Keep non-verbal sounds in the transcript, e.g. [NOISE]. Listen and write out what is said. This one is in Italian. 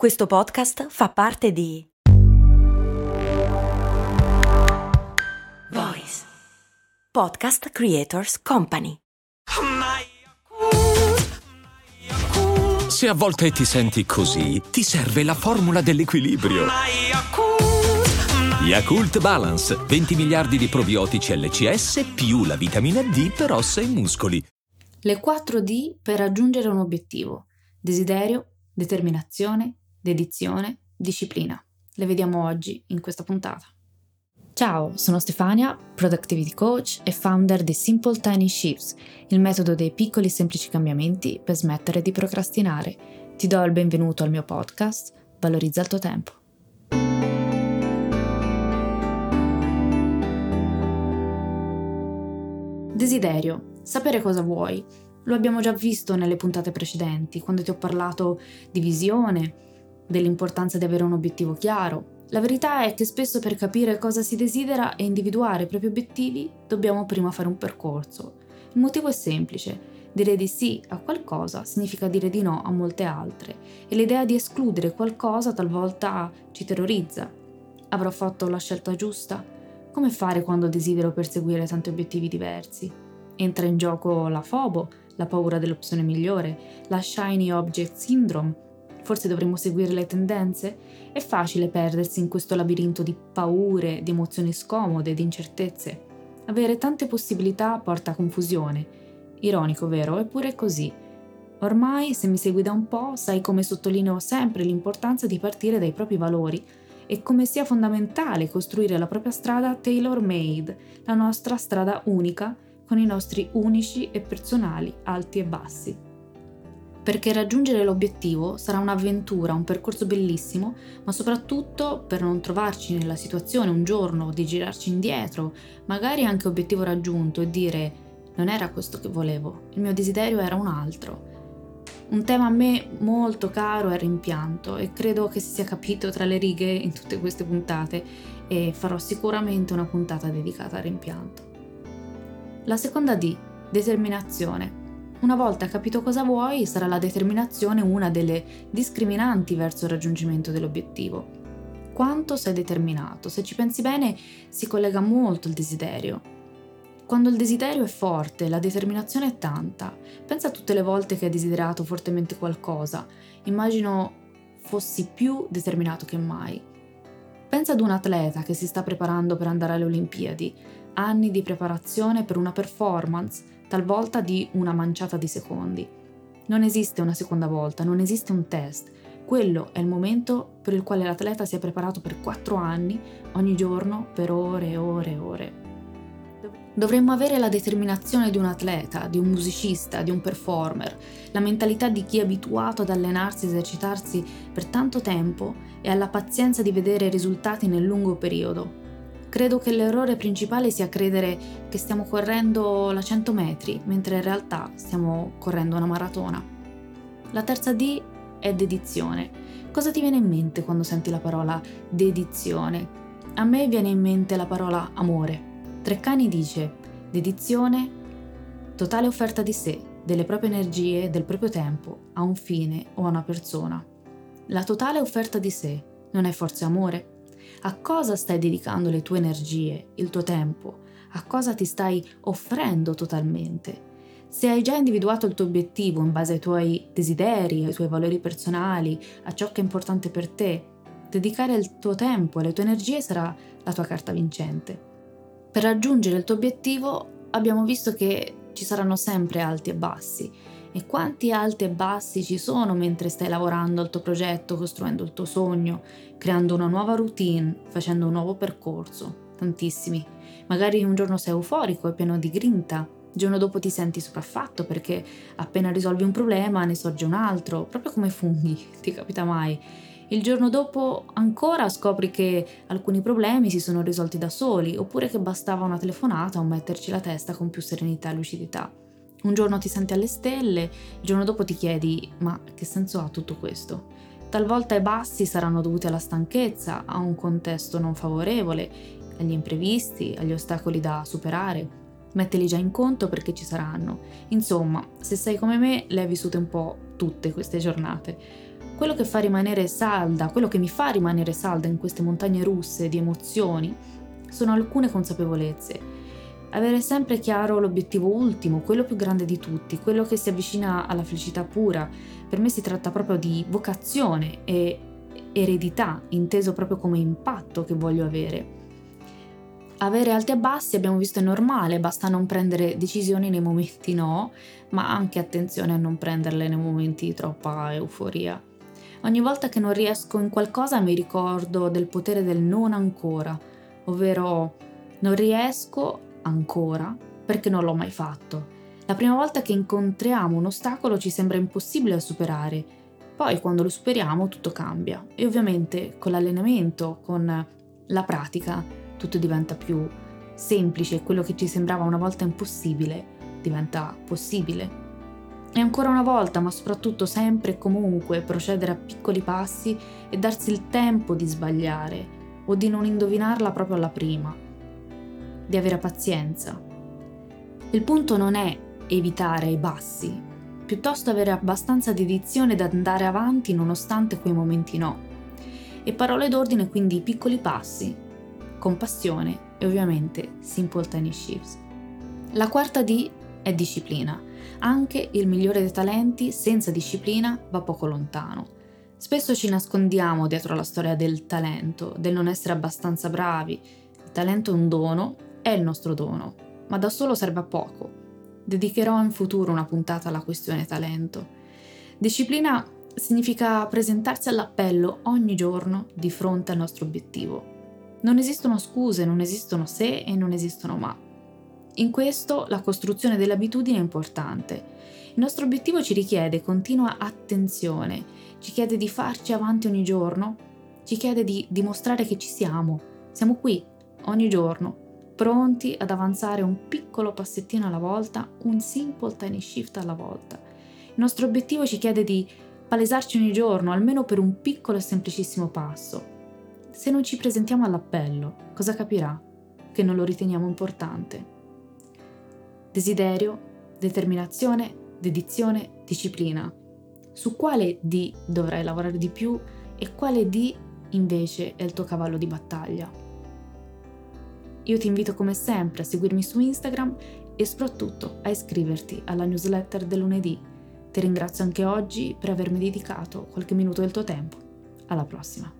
Questo podcast fa parte di Voice Podcast Creators Company. Se a volte ti senti così, ti serve la formula dell'equilibrio. Yakult Balance, 20 miliardi di probiotici LCS più la vitamina D per ossa e muscoli. Le 4 D per raggiungere un obiettivo. Desiderio, determinazione, dedizione, disciplina. Le vediamo oggi in questa puntata. Ciao, sono Stefania, Productivity Coach e founder di Simple Tiny Shifts, il metodo dei piccoli e semplici cambiamenti per smettere di procrastinare. Ti do il benvenuto al mio podcast, Valorizza il tuo tempo. Desiderio, sapere cosa vuoi. Lo abbiamo già visto nelle puntate precedenti, quando ti ho parlato di visione, dell'importanza di avere un obiettivo chiaro. La verità è che spesso per capire cosa si desidera e individuare i propri obiettivi dobbiamo prima fare un percorso. Il motivo è semplice. Dire di sì a qualcosa significa dire di no a molte altre e l'idea di escludere qualcosa talvolta ci terrorizza. Avrò fatto la scelta giusta? Come fare quando desidero perseguire tanti obiettivi diversi? Entra in gioco la fobo, la paura dell'opzione migliore, la shiny object syndrome, Forse dovremmo seguire le tendenze? È facile perdersi in questo labirinto di paure, di emozioni scomode, di incertezze. Avere tante possibilità porta a confusione. Ironico, vero? Eppure è così. Ormai, se mi segui da un po', sai come sottolineo sempre l'importanza di partire dai propri valori e come sia fondamentale costruire la propria strada tailor-made, la nostra strada unica, con i nostri unici e personali alti e bassi perché raggiungere l'obiettivo sarà un'avventura, un percorso bellissimo, ma soprattutto per non trovarci nella situazione un giorno di girarci indietro, magari anche obiettivo raggiunto, e dire non era questo che volevo, il mio desiderio era un altro. Un tema a me molto caro è il rimpianto e credo che si sia capito tra le righe in tutte queste puntate e farò sicuramente una puntata dedicata al rimpianto. La seconda D, determinazione. Una volta capito cosa vuoi, sarà la determinazione una delle discriminanti verso il raggiungimento dell'obiettivo. Quanto sei determinato? Se ci pensi bene, si collega molto al desiderio. Quando il desiderio è forte, la determinazione è tanta. Pensa a tutte le volte che hai desiderato fortemente qualcosa. Immagino fossi più determinato che mai. Pensa ad un atleta che si sta preparando per andare alle Olimpiadi. Anni di preparazione per una performance talvolta di una manciata di secondi. Non esiste una seconda volta, non esiste un test. Quello è il momento per il quale l'atleta si è preparato per quattro anni, ogni giorno, per ore e ore e ore. Dovremmo avere la determinazione di un atleta, di un musicista, di un performer, la mentalità di chi è abituato ad allenarsi e esercitarsi per tanto tempo e alla pazienza di vedere risultati nel lungo periodo, Credo che l'errore principale sia credere che stiamo correndo la 100 metri, mentre in realtà stiamo correndo una maratona. La terza D è dedizione. Cosa ti viene in mente quando senti la parola dedizione? A me viene in mente la parola amore. Treccani dice dedizione, totale offerta di sé, delle proprie energie, del proprio tempo, a un fine o a una persona. La totale offerta di sé non è forse amore? A cosa stai dedicando le tue energie, il tuo tempo? A cosa ti stai offrendo totalmente? Se hai già individuato il tuo obiettivo in base ai tuoi desideri, ai tuoi valori personali, a ciò che è importante per te, dedicare il tuo tempo e le tue energie sarà la tua carta vincente. Per raggiungere il tuo obiettivo abbiamo visto che ci saranno sempre alti e bassi e quanti alti e bassi ci sono mentre stai lavorando al tuo progetto, costruendo il tuo sogno, creando una nuova routine, facendo un nuovo percorso. Tantissimi. Magari un giorno sei euforico e pieno di grinta, il giorno dopo ti senti sopraffatto perché appena risolvi un problema ne sorge un altro, proprio come funghi, [LAUGHS] ti capita mai. Il giorno dopo ancora scopri che alcuni problemi si sono risolti da soli, oppure che bastava una telefonata o metterci la testa con più serenità e lucidità. Un giorno ti senti alle stelle, il giorno dopo ti chiedi ma che senso ha tutto questo? Talvolta i bassi saranno dovuti alla stanchezza, a un contesto non favorevole, agli imprevisti, agli ostacoli da superare. Mettili già in conto perché ci saranno. Insomma, se sei come me, le hai vissute un po' tutte queste giornate. quello che fa rimanere salda, quello che mi fa rimanere salda in queste montagne russe di emozioni, sono alcune consapevolezze. Avere sempre chiaro l'obiettivo ultimo, quello più grande di tutti, quello che si avvicina alla felicità pura. Per me si tratta proprio di vocazione e eredità, inteso proprio come impatto che voglio avere. Avere alti e bassi abbiamo visto è normale, basta non prendere decisioni nei momenti no, ma anche attenzione a non prenderle nei momenti di troppa euforia. Ogni volta che non riesco in qualcosa mi ricordo del potere del non ancora, ovvero non riesco ancora perché non l'ho mai fatto. La prima volta che incontriamo un ostacolo ci sembra impossibile da superare, poi quando lo superiamo tutto cambia e ovviamente con l'allenamento, con la pratica, tutto diventa più semplice e quello che ci sembrava una volta impossibile diventa possibile. E ancora una volta, ma soprattutto sempre e comunque, procedere a piccoli passi e darsi il tempo di sbagliare o di non indovinarla proprio alla prima, di avere pazienza. Il punto non è evitare i bassi, piuttosto avere abbastanza dedizione da andare avanti nonostante quei momenti no. E parole d'ordine quindi piccoli passi, compassione e ovviamente Simple Tiny Shifts. La quarta D è disciplina. Anche il migliore dei talenti senza disciplina va poco lontano. Spesso ci nascondiamo dietro la storia del talento, del non essere abbastanza bravi. Il talento è un dono, è il nostro dono, ma da solo serve a poco. Dedicherò in futuro una puntata alla questione talento. Disciplina significa presentarsi all'appello ogni giorno di fronte al nostro obiettivo. Non esistono scuse, non esistono se e non esistono ma. In questo la costruzione dell'abitudine è importante. Il nostro obiettivo ci richiede continua attenzione, ci chiede di farci avanti ogni giorno, ci chiede di dimostrare che ci siamo. Siamo qui ogni giorno, pronti ad avanzare un piccolo passettino alla volta, un simple tiny shift alla volta. Il nostro obiettivo ci chiede di palesarci ogni giorno, almeno per un piccolo e semplicissimo passo. Se non ci presentiamo all'appello, cosa capirà? Che non lo riteniamo importante. Desiderio, determinazione, dedizione, disciplina. Su quale D dovrai lavorare di più e quale D invece è il tuo cavallo di battaglia? Io ti invito come sempre a seguirmi su Instagram e soprattutto a iscriverti alla newsletter del lunedì. Ti ringrazio anche oggi per avermi dedicato qualche minuto del tuo tempo. Alla prossima!